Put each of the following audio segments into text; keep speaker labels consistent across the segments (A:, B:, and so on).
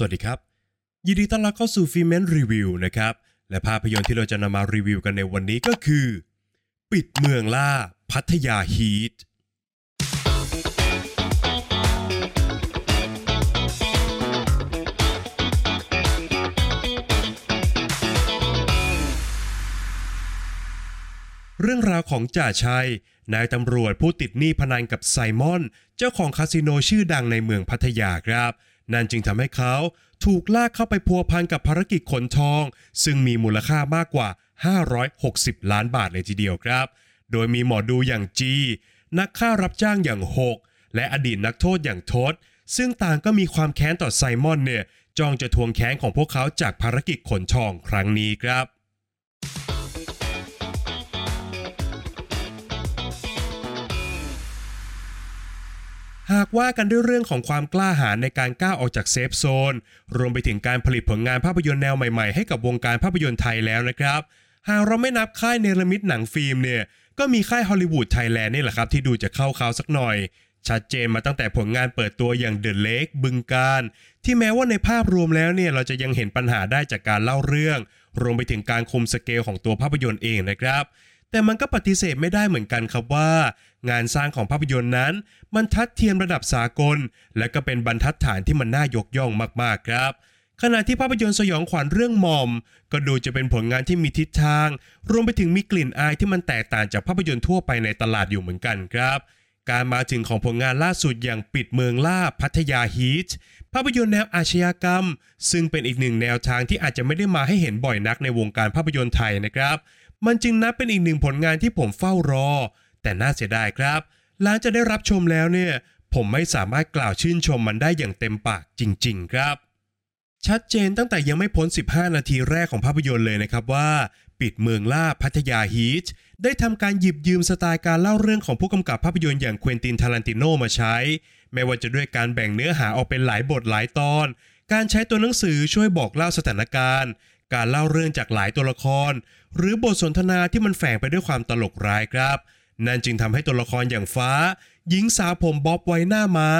A: สวัสดีครับ ยินดีต้อนรับเข้าสู่ฟิเมนรีวิวนะครับ และภาพยนตร์ที่เราจะนำมารีวิวกันในวันนี้ก็คือ ปิดเมืองล่า พัทยาฮีทเรื่องราวของจ่าชัย นายตำรวจผู้ติดหนี้พนันกับไซมอน เจ้าของคาสิโนชื่อดังในเมืองพัทยาครับ นั่นจึงทำให้เขาถูกลากเข้าไปพัวพันกับภารกิจขนทอง ซึ่งมีมูลค่ามากกว่า 560 ล้านบาทเลยทีเดียวครับ โดยมีหมอดูอย่างจี นักฆ่ารับจ้างอย่างหกและอดีตนักโทษอย่างทศซึ่งต่างก็มีความแค้นต่อไซมอนเนี่ยจ้องจะทวงแค้นของพวกเขาจากภารกิจขนทองครั้งนี้ครับ หากว่ากันด้วยเรื่องของความกล้าหาญในการก้าวออกจาก safe zone รวมไปถึงการผลิตผลงานภาพยนตร์แนวใหม่ๆ ให้กับวงการภาพยนตร์ไทยแล้วนะครับ หากเราไม่นับค่ายเนรมิตหนังฟิล์มเนี่ย ก็มีค่ายฮอลลีวูดไทยแลนด์นี่แหละครับที่ดูจะเข้าเค้าสักหน่อย ชัดเจนมาตั้งแต่ผลงานเปิดตัวอย่าง The Lake บึงกาฬ ที่แม้ว่าในภาพรวมแล้วเนี่ยเราจะยังเห็นปัญหาได้จากการเล่าเรื่อง รวมไปถึงการคุมสเกลของตัวภาพยนตร์เองนะครับแต่มันก็ปฏิเสธไม่ได้เหมือนกันครับว่า งานสร้างของภาพยนตร์นั้น มันทัดเทียมระดับสากล และก็เป็นบรรทัดฐานที่มันน่ายกย่องมากๆครับขณะที่ภาพยนตร์สยองขวัญเรื่องมอม ก็ดูจะเป็นผลงานที่มีทิศทาง รวมไปถึงมีกลิ่นอายที่มันแตกต่างจากภาพยนตร์ทั่วไปในตลาดอยู่เหมือนกันครับ การมาถึงของผลงานล่าสุดอย่างปิดเมืองล่าพัทยาฮีทภาพยนตร์แนวอาชญากรรม ซึ่งเป็นอีกหนึ่งแนวทางที่อาจจะไม่ได้มาให้เห็นบ่อยนักในวงการภาพยนตร์ไทยนะครับ มันจึงนับเป็นอีกหนึ่งผลงานที่ผมเฝ้ารอ แต่น่าเสียดายครับ หลังจะได้รับชมแล้วเนี่ย ผมไม่สามารถกล่าวชื่นชมมันได้อย่างเต็มปากจริง ๆ ครับ ชัดเจนตั้งแต่ยังไม่พ้น 15 นาทีแรกของภาพยนตร์เลยนะครับว่า ปิดเมืองล่า Pattaya Heat ได้ทำการหยิบยืมสไตล์การเล่าเรื่องของผู้กำกับภาพยนตร์อย่าง Quentin Tarantino มาใช้ ไม่ว่าจะด้วยการแบ่งเนื้อหาออกเป็นหลายบทหลายตอน การใช้ตัวหนังสือช่วยบอกเล่าสถานการณ์การเล่าเรื่องจากหลายตัวละคร หรือบทสนทนาที่มันแฝงไปด้วยความตลกร้ายครับ นั่นจึงทำให้ตัวละครอย่างฟ้า หญิงสาวผมบ๊อบไว้หน้าม้า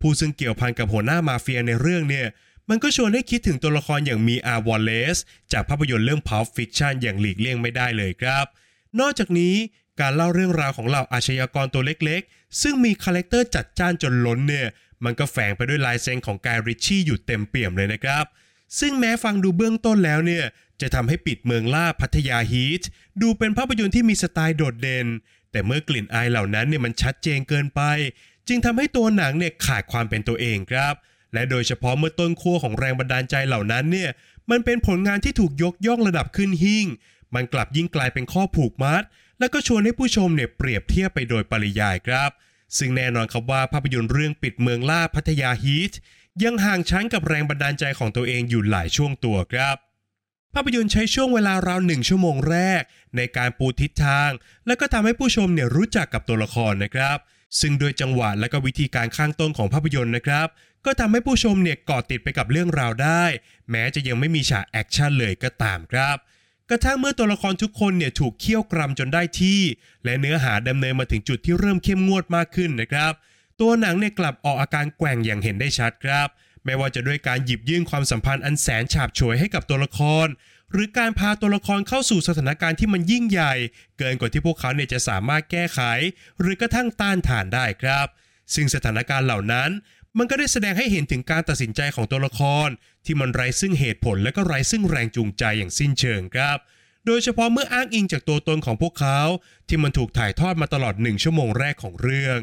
A: ผู้ซึ่งเกี่ยวพันกับหัวหน้ามาเฟียในเรื่องเนี่ย มันก็ชวนให้คิดถึงตัวละครอย่าง Mia Wallace จากภาพยนตร์เรื่อง Pulp Fiction อย่างหลีกเลี่ยงไม่ได้เลยครับ นอกจากนี้การเล่าเรื่องราวของเหล่าอาชญากรตัวเล็กๆ ซึ่งมี character จัดจ้านจนล้นเนี่ย มันก็แฝงไปด้วยลายเซ็นของ Guy Ritchie อยู่เต็มเปี่ยมเลยนะครับ ซึ่งแม้ฟังดูเบื้องต้นแล้วเนี่ย จะทำให้ปิดเมืองล่าพัทยาฮีทดูเป็นภาพยนตร์ที่มีสไตล์โดดเด่น แต่เมื่อกลิ่นอายเหล่านั้นเนี่ยมันชัดเจนเกินไป จึงทำให้ตัวหนังเนี่ยขาดความเป็นตัวเองครับ และโดยเฉพาะเมื่อต้นขั้วของแรงบันดาลใจเหล่านั้นเนี่ยมันเป็นผลงานที่ถูกยกย่องระดับขึ้นหิ่ง มันกลับยิ่งกลายเป็นข้อผูกมัด และก็ชวนให้ผู้ชมเนี่ยเปรียบเทียบไปโดยปริยายครับ ซึ่งแน่นอนครับว่าภาพยนตร์เรื่องปิดเมืองล่าพัทยาฮีทยังห่างชั้นกับแรงบันดาลใจของตัวเองอยู่หลายช่วงตัวครับ ภาพยนตร์ใช้ช่วงเวลาราวหนึ่งชั่วโมงแรก ในการปูทิศทาง และก็ทำให้ผู้ชมเนี่ยรู้จักกับตัวละครนะครับ ซึ่งโดยจังหวะและก็วิธีการข้างต้นของภาพยนตร์นะครับ ก็ทำให้ผู้ชมเนี่ยเกาะติดไปกับเรื่องราวได้ แม้จะยังไม่มีฉากแอคชั่นเลยก็ตามครับกระทั่งเมื่อตัวละครทุกคนเนี่ยถูกเคี่ยวกรำจนได้ที่ และเนื้อหาดำเนินมาถึงจุดที่เริ่มเข้มงวดมากขึ้นนะครับ ตัวหนังเนี่ยกลับออกอาการแกว่งอย่างเห็นได้ชัดครับ ไม่ว่าจะด้วยการหยิบยื่นความสัมพันธ์อันแสนฉาบฉวยให้กับตัวละคร หรือการพาตัวละครเข้าสู่สถานการณ์ที่มันยิ่งใหญ่ เกินกว่าที่พวกเขาเนี่ยจะสามารถแก้ไข หรือกระทั่งต้านทานได้ครับ ซึ่งสถานการณ์เหล่านั้น มันก็ได้แสดงให้เห็นถึงการตัดสินใจของตัวละคร ที่มันไร้ซึ่งเหตุผลและก็ไร้ซึ่งแรงจูงใจอย่างสิ้นเชิงครับโดยเฉพาะเมื่ออ้างอิงจากตัวตนของพวกเขา ที่มันถูกถ่ายทอดมาตลอดหนึ่งชั่วโมงแรกของเรื่อง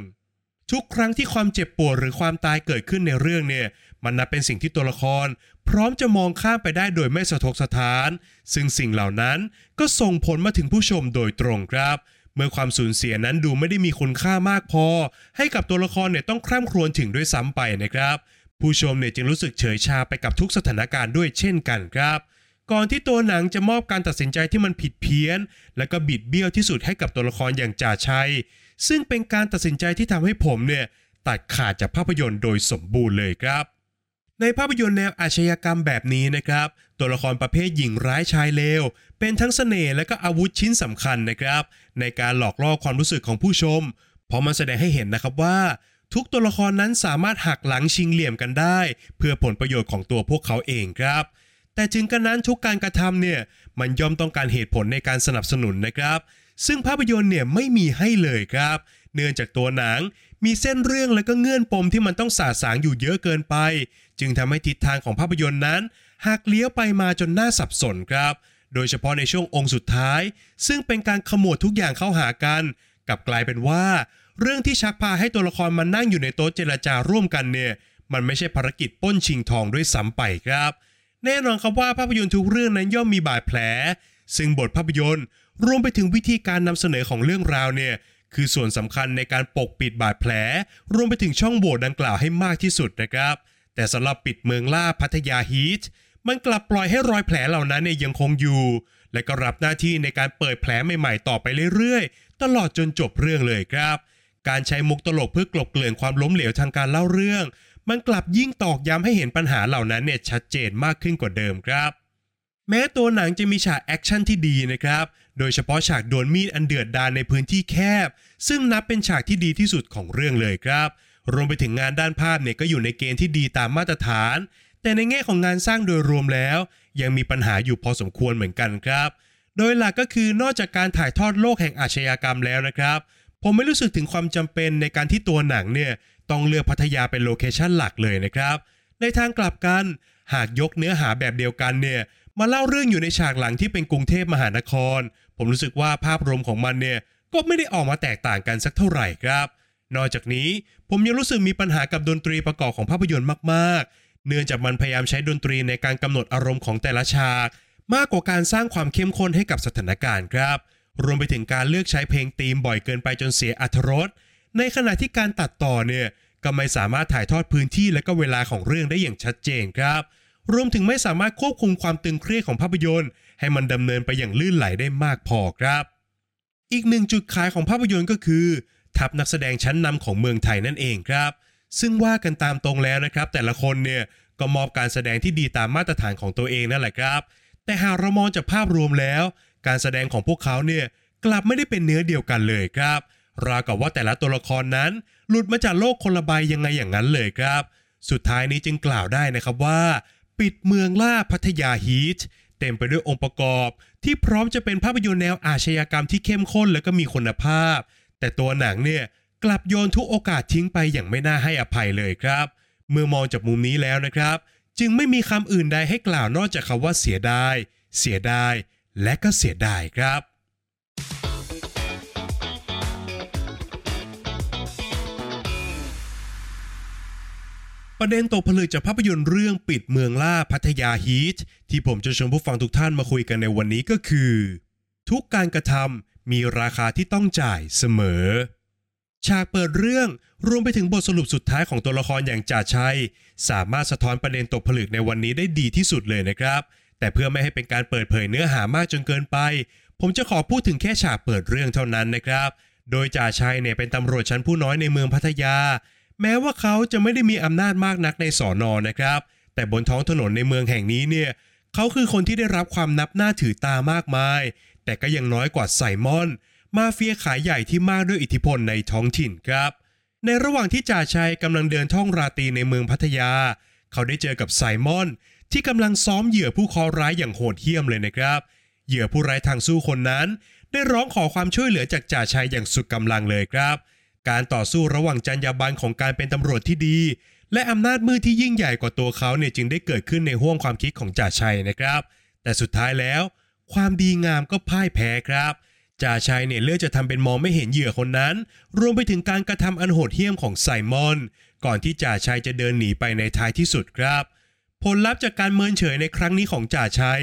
A: ทุกครั้งที่ความเจ็บปวดหรือความตายเกิดขึ้นในเรื่องเนี่ย มันนับเป็นสิ่งที่ตัวละคร พร้อมจะมองข้ามไปได้โดยไม่สะทกสะท้าน ซึ่งสิ่งเหล่านั้นก็ส่งผลมาถึงผู้ชมโดยตรงครับเมื่อความสูญเสียนั้นดูไม่ได้มีคุณค่ามากพอ ให้กับตัวละครเนี่ยต้องคร่ำครวญถึงด้วยซ้ำไปนะครับ ผู้ชมเนี่ยจึงรู้สึกเฉยชาไปกับทุกสถานการณ์ด้วยเช่นกันครับ ก่อนที่ตัวหนังจะมอบการตัดสินใจที่มันผิดเพี้ยน และก็บิดเบี้ยวที่สุดให้กับตัวละครอย่างจ่าชัย ซึ่งเป็นการตัดสินใจที่ทำให้ผมเนี่ยตัดขาดจากภาพยนตร์โดยสมบูรณ์เลยครับ ในภาพยนตร์แนวอาชญากรรมแบบนี้นะครับ ตัวละครประเภทหญิงร้ายชายเลว เป็นทั้งเสน่ห์และก็อาวุธชิ้นสำคัญนะครับ ในการหลอกล่อความรู้สึกของผู้ชม เพราะมันแสดงให้เห็นนะครับว่า ทุกตัวละครนั้นสามารถหักหลังชิงเหลี่ยมกันได้ เพื่อผลประโยชน์ของตัวพวกเขาเองครับ แต่ถึงกันนั้นทุกการกระทำเนี่ยมันย่อมต้องการเหตุผลในการสนับสนุนนะครับ ซึ่งภาพยนตร์เนี่ยไม่มีให้เลยครับ เนื่องจากตัวหนัง มีเส้นเรื่องและก็เงื่อนปมที่มันต้องสาสางอยู่เยอะเกินไป จึงทำให้ทิศทางของภาพยนตร์นั้นหักเลี้ยวไปมาจนน่าสับสนครับ โดยเฉพาะในช่วงองค์สุดท้าย ซึ่งเป็นการขมวดทุกอย่างเข้าหากันกลับกลายเป็นว่า เรื่องที่ชักพาให้ตัวละครมานั่งอยู่ในโต๊ะเจรจาร่วมกันเนี่ย มันไม่ใช่ภารกิจป้นชิงทองด้วยซ้ำไปครับ แน่นอนครับว่าภาพยนตร์ทุกเรื่องนั้นย่อมมีบาดแผล ซึ่งบทภาพยนตร์รวมไปถึงวิธีการนำเสนอของเรื่องราวเนี่ย คือส่วนสำคัญในการปกปิดบาดแผล รวมไปถึงช่องโหว่ดังกล่าวให้มากที่สุดนะครับ แต่สำหรับปิดเมืองล่าพัทยาฮีทมันกลับปล่อยให้รอยแผลเหล่านั้นเนี่ยยังคงอยู่ และก็รับหน้าที่ในการเปิดแผลใหม่ๆ ต่อไปเรื่อยๆ ตลอดจนจบเรื่องเลยครับ การใช้มุกตลกเพื่อกลบเกลื่อนความล้มเหลวทางการเล่าเรื่อง มันกลับยิ่งตอกย้ำให้เห็นปัญหาเหล่านั้นเนี่ยชัดเจนมากขึ้นกว่าเดิมครับ แม้ตัวหนังจะมีฉากแอคชั่นที่ดีนะครับ โดยเฉพาะฉากดวลมีดอันเดือดดาลในพื้นที่แคบ ซึ่งนับเป็นฉากที่ดีที่สุดของเรื่องเลยครับ รวมไปถึงงานด้านภาพเนี่ยก็อยู่ในเกณฑ์ที่ดีตามมาตรฐาน แต่ในแง่ของงานสร้างโดยรวมแล้ว ยังมีปัญหาอยู่พอสมควรเหมือนกันครับ โดยหลักก็คือนอกจากการถ่ายทอดโลกแห่งอาชญากรรมแล้วนะครับ ผมไม่รู้สึกถึงความจำเป็นในการที่ตัวหนังเนี่ยต้องเลือกพัทยาเป็นโลเคชั่นหลักเลยนะครับในทางกลับกัน หากยกเนื้อหาแบบเดียวกันเนี่ยมาเล่าเรื่องอยู่ในฉากหลังที่เป็นกรุงเทพมหานคร ผมรู้สึกว่าภาพรวมของมันเนี่ยก็ไม่ได้ออกมาแตกต่างกันสักเท่าไหร่ครับ นอกจากนี้ผมยังรู้สึกมีปัญหากับดนตรีประกอบของภาพยนตร์มากๆ เนื่องจากมันพยายามใช้ดนตรีในการกำหนดอารมณ์ของแต่ละฉาก มากกว่าการสร้างความเข้มข้นให้กับสถานการณ์ครับ รวมไปถึงการเลือกใช้เพลงธีมบ่อยเกินไปจนเสียอรรถรสในขณะที่การตัดต่อเนี่ยก็ไม่สามารถถ่ายทอดพื้นที่และก็เวลาของเรื่องได้อย่างชัดเจนครับ รวมถึงไม่สามารถควบคุมความตึงเครียดของภาพยนตร์ ให้มันดำเนินไปอย่างลื่นไหลได้มากพอครับ อีกหนึ่งจุดขายของภาพยนตร์ก็คือ ทัพนักแสดงชั้นนำของเมืองไทยนั่นเองครับ ซึ่งว่ากันตามตรงแล้วนะครับ แต่ละคนเนี่ยก็มอบการแสดงที่ดีตามมาตรฐานของตัวเองนั่นแหละครับ แต่หากเรามองจากภาพรวมแล้ว การแสดงของพวกเขาเนี่ยกลับไม่ได้เป็นเนื้อเดียวกันเลยครับ ราวกับว่าแต่ละตัวละครนั้น หลุดมาจากโลกคนละใบยังไงอย่างนั้นเลยครับ สุดท้ายนี้จึงกล่าวได้นะครับว่า ปิดเมืองล่าพัทยาฮีท เต็มไปด้วยองค์ประกอบ ที่พร้อมจะเป็นภาพยนตร์แนวอาชญากรรมที่เข้มข้นและก็มีคุณภาพ แต่ตัวหนังเนี่ยกลับโยนทุกโอกาสทิ้งไปอย่างไม่น่าให้อภัยเลยครับ เมื่อมองจากมุมนี้แล้วนะครับ จึงไม่มีคำอื่นใดให้กล่าวนอกจากคำว่าเสียดาย เสียดาย และก็เสียดายครับ ประเด็นตกผลึกจากภาพยนตร์เรื่องปิดเมืองล่าพัทยาฮีทที่ผมจะชวนผู้ฟังทุกท่านมาคุยกันในวันนี้ก็คือ ทุกการกระทำมีราคาที่ต้องจ่ายเสมอ ฉากเปิดเรื่องรวมไปถึงบทสรุปสุดท้ายของตัวละครอย่างจ่าชัย สามารถสะท้อนประเด็นตกผลึกในวันนี้ได้ดีที่สุดเลยนะครับ แต่เพื่อไม่ให้เป็นการเปิดเผยเนื้อหามากจนเกินไป ผมจะขอพูดถึงแค่ฉากเปิดเรื่องเท่านั้นนะครับ โดยจ่าชัยเนี่ยเป็นตำรวจชั้นผู้น้อยในเมืองพัทยา แม้ว่าเขาจะไม่ได้มีอำนาจมากนักในสอนอนะครับ แต่บนท้องถนนในเมืองแห่งนี้เนี่ยเขาคือคนที่ได้รับความนับหน้าถือตามากมาย แต่ก็ยังน้อยกว่าไซมอน มาเฟียขายใหญ่ที่มากด้วยอิทธิพลในท้องถิ่นครับ ในระหว่างที่จ่าชัยกำลังเดินท่องราตรีในเมืองพัทยา เขาได้เจอกับไซมอน ที่กำลังซ้อมเหยื่อผู้คราร้ายอย่างโหดเหี้ยมเลยนะครับ เหยื่อผู้ไร้ทางสู้คนนั้น ได้ร้องขอความช่วยเหลือจากจ่าชัยอย่างสุดกำลังเลยครับ การต่อสู้ระหว่างจรรยาบรรณของการเป็นตำรวจที่ดี และอำนาจมืดที่ยิ่งใหญ่กว่าตัวเขาเนี่ยจึงได้เกิดขึ้นในห้วงความคิดของจ่าชัยนะครับ แต่สุดท้ายแล้ว ความดีงามก็พ่ายแพ้ครับจ่าชัยเนี่ยเลือกจะทำเป็นมองไม่เห็นเหยื่อคนนั้น รวมไปถึงการกระทำอันโหดเหี้ยมของไซมอน ก่อนที่จ่าชัยจะเดินหนีไปในท้ายที่สุดครับ ผลลัพธ์จากการเมินเฉยในครั้งนี้ของจ่าชัย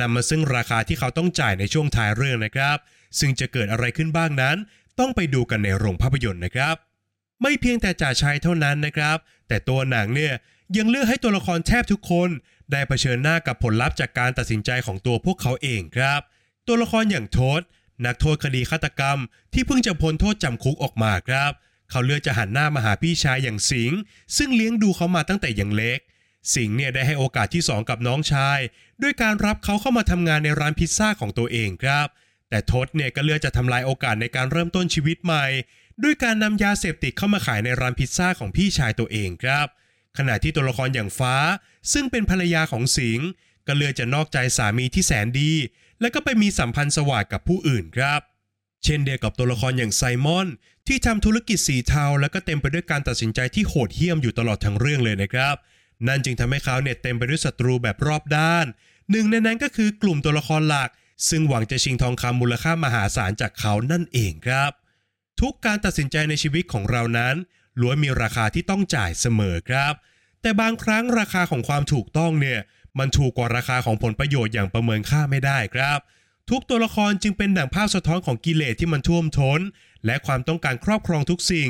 A: นำมาซึ่งราคาที่เขาต้องจ่ายในช่วงท้ายเรื่องนะครับ ซึ่งจะเกิดอะไรขึ้นบ้างนั้น ต้องไปดูกันในโรงภาพยนตร์นะครับ ไม่เพียงแต่จ่าชัยเท่านั้นนะครับ แต่ตัวหนังเนี่ยยังเลือกให้ตัวละครแทบทุกคน ได้เผชิญหน้ากับผลลัพธ์จากการตัดสินใจของตัวพวกเขาเองครับ ตัวละครอย่างโทษนักโทษคดีฆาตกรรม ที่เพิ่งจะพ้นโทษจำคุกออกมาครับ เขาเลือกจะหันหน้ามาหาพี่ชายอย่างสิง ซึ่งเลี้ยงดูเขามาตั้งแต่ยังเล็ก สิงเนี่ยได้ให้โอกาสที่สองกับน้องชาย ด้วยการรับเขาเข้ามาทำงานในร้านพิซซ่าของตัวเองครับ แต่ทศเนี่ยก็เลือกจะทำลายโอกาสในการเริ่มต้นชีวิตใหม่ ด้วยการนำยาเสพติดเข้ามาขายในร้านพิซซ่าของพี่ชายตัวเองครับ ขณะที่ตัวละครอย่างฟ้า ซึ่งเป็นภรรยาของสิงห์ก็เลือกจะนอกใจสามีที่แสนดี และก็ไปมีสัมพันธ์สวาสกับผู้อื่นครับ เช่นเดียวกับตัวละครอย่างไซมอน ที่ทำธุรกิจสีเทาและก็เต็มไปด้วยการตัดสินใจที่โหดเหี้ยมอยู่ตลอดทั้งเรื่องเลยนะครับ นั่นจึงทำให้เขาเนี่ยเต็มไปด้วยศัตรูแบบรอบด้าน หนึ่งในนั้นก็คือกลุ่มตัวละครหลัก ซึ่งหวังจะชิงทองคำมูลค่ามหาศาลจากเขานั่นเองครับ ทุกการตัดสินใจในชีวิตของเรานั้นล้วนมีราคาที่ต้องจ่ายเสมอครับ แต่บางครั้งราคาของความถูกต้องเนี่ยมันถูกกว่าราคาของผลประโยชน์อย่างประเมินค่าไม่ได้ครับ ทุกตัวละครจึงเป็นดั่งภาพสะท้อนของกิเลสที่มันท่วมท้น และความต้องการครอบครองทุกสิ่ง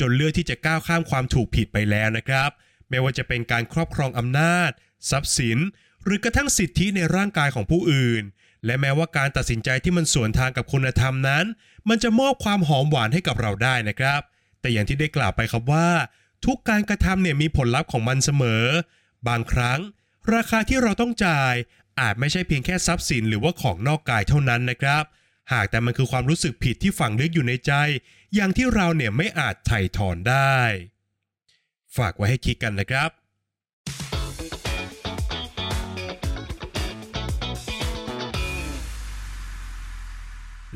A: จนเลือกที่จะก้าวข้ามความถูกผิดไปแล้วนะครับ ไม่ว่าจะเป็นการครอบครองอำนาจ ทรัพย์สิน หรือกระทั่งสิทธิในร่างกายของผู้อื่น และแม้ว่าการตัดสินใจที่มันสวนทางกับคุณธรรมนั้น มันจะมอบความหอมหวานให้กับเราได้นะครับ แต่อย่างที่ได้กล่าวไปครับว่า ทุกการกระทำเนี่ยมีผลลัพธ์ของมันเสมอ บางครั้ง ราคาที่เราต้องจ่าย อาจไม่ใช่เพียงแค่ทรัพย์สินหรือว่าของนอกกายเท่านั้นนะครับ หากแต่มันคือความรู้สึกผิดที่ฝังลึกอยู่ในใจ อย่างที่เราเนี่ยไม่อาจไถ่ถอนได้ ฝากไว้ให้คิดกันนะครับ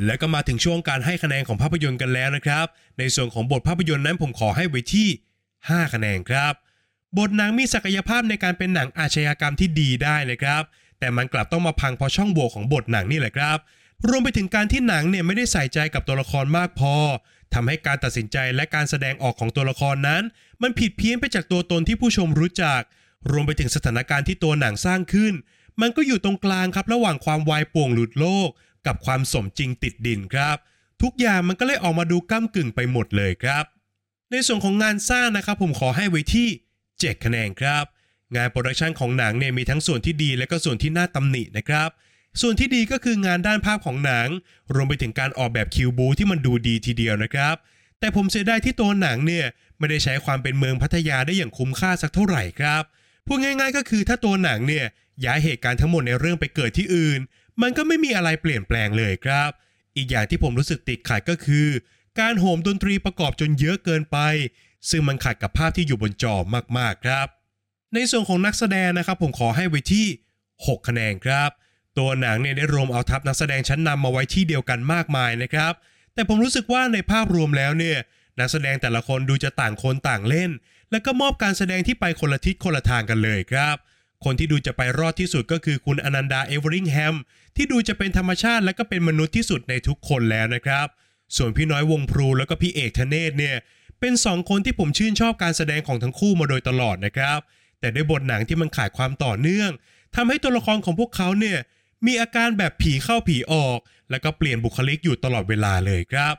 A: และก็มาถึงช่วงการให้คะแนนของภาพยนตร์กันแล้วนะครับ ในส่วนของบทภาพยนตร์นั้นผมขอให้ไว้ที่ 5 คะแนนครับ บทหนังมีศักยภาพในการเป็นหนังอาชญากรรมที่ดีได้นะครับ แต่มันกลับต้องมาพังเพราะช่องโหว่ของบทหนังนี่แหละครับ รวมไปถึงการที่หนังเนี่ยไม่ได้ใส่ใจกับตัวละครมากพอทำให้การตัดสินใจและการแสดงออกของตัวละครนั้น มันผิดเพี้ยนไปจากตัวตนที่ผู้ชมรู้จัก รวมไปถึงสถานการณ์ที่ตัวหนังสร้างขึ้น มันก็อยู่ตรงกลางครับระหว่างความวายป่วงหลุดโลก กับความสมจริงติดดินครับ ทุกอย่างมันก็เลยออกมาดูก้ากึ่งไปหมดเลยครับ ในส่วนของงานสร้างนะครับผมขอให้ไว้ที่7คะแนนครับ งาน production ของหนังเนี่ยมีทั้งส่วนที่ดีและก็ส่วนที่น่าตำหนินะครับส่วนที่ดีก็คืองานด้านภาพของหนัง รวมไปถึงการออกแบบคิวบูที่มันดูดีทีเดียวนะครับ แต่ผมเสียดายที่ตัวหนังเนี่ยไม่ได้ใช้ความเป็นเมืองพัทยาได้อย่างคุ้มค่าสักเท่าไหร่ครับพูดง่ายๆก็คือถ้าตัวหนังเนี่ยย้ายเหตุการณ์ทั้งหมดในเรื่องไปเกิดที่อื่น มันก็ไม่มีอะไรเปลี่ยนแปลงเลยครับ อีกอย่างที่ผมรู้สึกติดขัดก็คือ การโหมดนตรีประกอบจนเยอะเกินไป ซึ่งมันขัดกับภาพที่อยู่บนจอมากๆครับ ในส่วนของนักแสดงนะครับ ผมขอให้ไว้ที่ 6 คะแนนครับ ตัวหนังเนี่ยได้รวมเอาทัพนักแสดงชั้นนำมาไว้ที่เดียวกันมากมายนะครับ แต่ผมรู้สึกว่าในภาพรวมแล้วเนี่ยนักแสดงแต่ละคนดูจะต่างคนต่างเล่น และก็มอบการแสดงที่ไปคนละทิศคนละทางกันเลยครับ คนที่ดูจะไปรอดที่สุดก็คือคุณอนันดาเอเวอริงแฮมที่ดูจะเป็นธรรมชาติและก็เป็นมนุษย์ที่สุดในทุกคนแล้วนะครับ ส่วนพี่น้อยวงพลูแล้วก็พี่เอกธเนศเนี่ยเป็นสองคนที่ผมชื่นชอบการแสดงของทั้งคู่มาโดยตลอดนะครับ แต่ด้วยบทหนังที่มันขาดความต่อเนื่องทำให้ตัวละครของพวกเขาเนี่ยมีอาการแบบผีเข้าผีออก แล้วก็เปลี่ยนบุคลิกอยู่ตลอดเวลาเลยครับ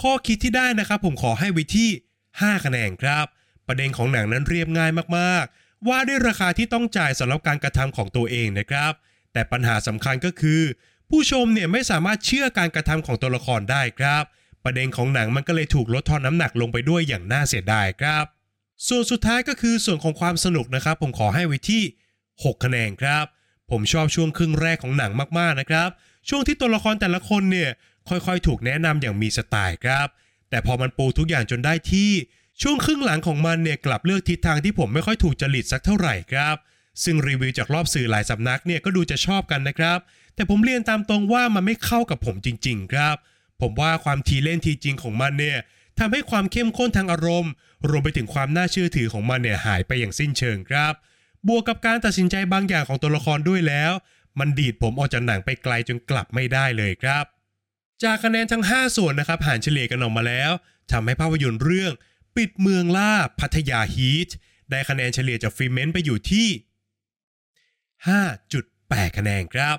A: ข้อคิดที่ได้นะครับผมขอให้ไว้ที่ 5 คะแนนครับ ประเด็นของหนังนั้นเรียบง่ายมากๆ ว่าด้วยราคาที่ต้องจ่ายสำหรับการกระทำของตัวเองนะครับ แต่ปัญหาสำคัญก็คือ ผู้ชมเนี่ยไม่สามารถเชื่อการกระทำของตัวละครได้ครับ ประเด็นของหนังมันก็เลยถูกลดทอนน้ำหนักลงไปด้วยอย่างน่าเสียดายครับ ส่วนสุดท้ายก็คือส่วนของความสนุกนะครับ ผมขอให้ไว้ที่ 6 คะแนนครับ ผมชอบช่วงครึ่งแรกของหนังมากๆนะครับ ช่วงที่ตัวละครแต่ละคนเนี่ยค่อยๆ ถูกแนะนำอย่างมีสไตล์ครับ แต่พอมันปูทุกอย่างจนได้ที่ ช่วงครึ่งหลังของมันเนี่ยกลับเลือกทิศทางที่ผมไม่ค่อยถูกจริตสักเท่าไหร่ครับ ซึ่งรีวิวจากรอบสื่อหลายสำนักเนี่ยก็ดูจะชอบกันนะครับ แต่ผมเรียนตามตรงว่ามันไม่เข้ากับผมจริง ๆ ครับ ผมว่าความทีเล่นทีจริงของมันเนี่ยทำให้ความเข้มข้นทางอารมณ์ รวมไปถึงความน่าเชื่อถือของมันเนี่ยหายไปอย่างสิ้นเชิงครับ บวกกับการตัดสินใจบางอย่างของตัวละครด้วยแล้ว มันดีดผมออกจากหนังไปไกลจนกลับไม่ได้เลยครับ จากคะแนนทั้ง 5 ส่วนนะครับหารเฉลี่ยกันออกมาแล้วทำให้ภาพยนตร์เรื่อง ปิดเมืองล่าพัทยาฮีทได้คะแนนเฉลี่ยจากฟรีเมนต์ไปอยู่ที่ 5.8 คะแนนครับ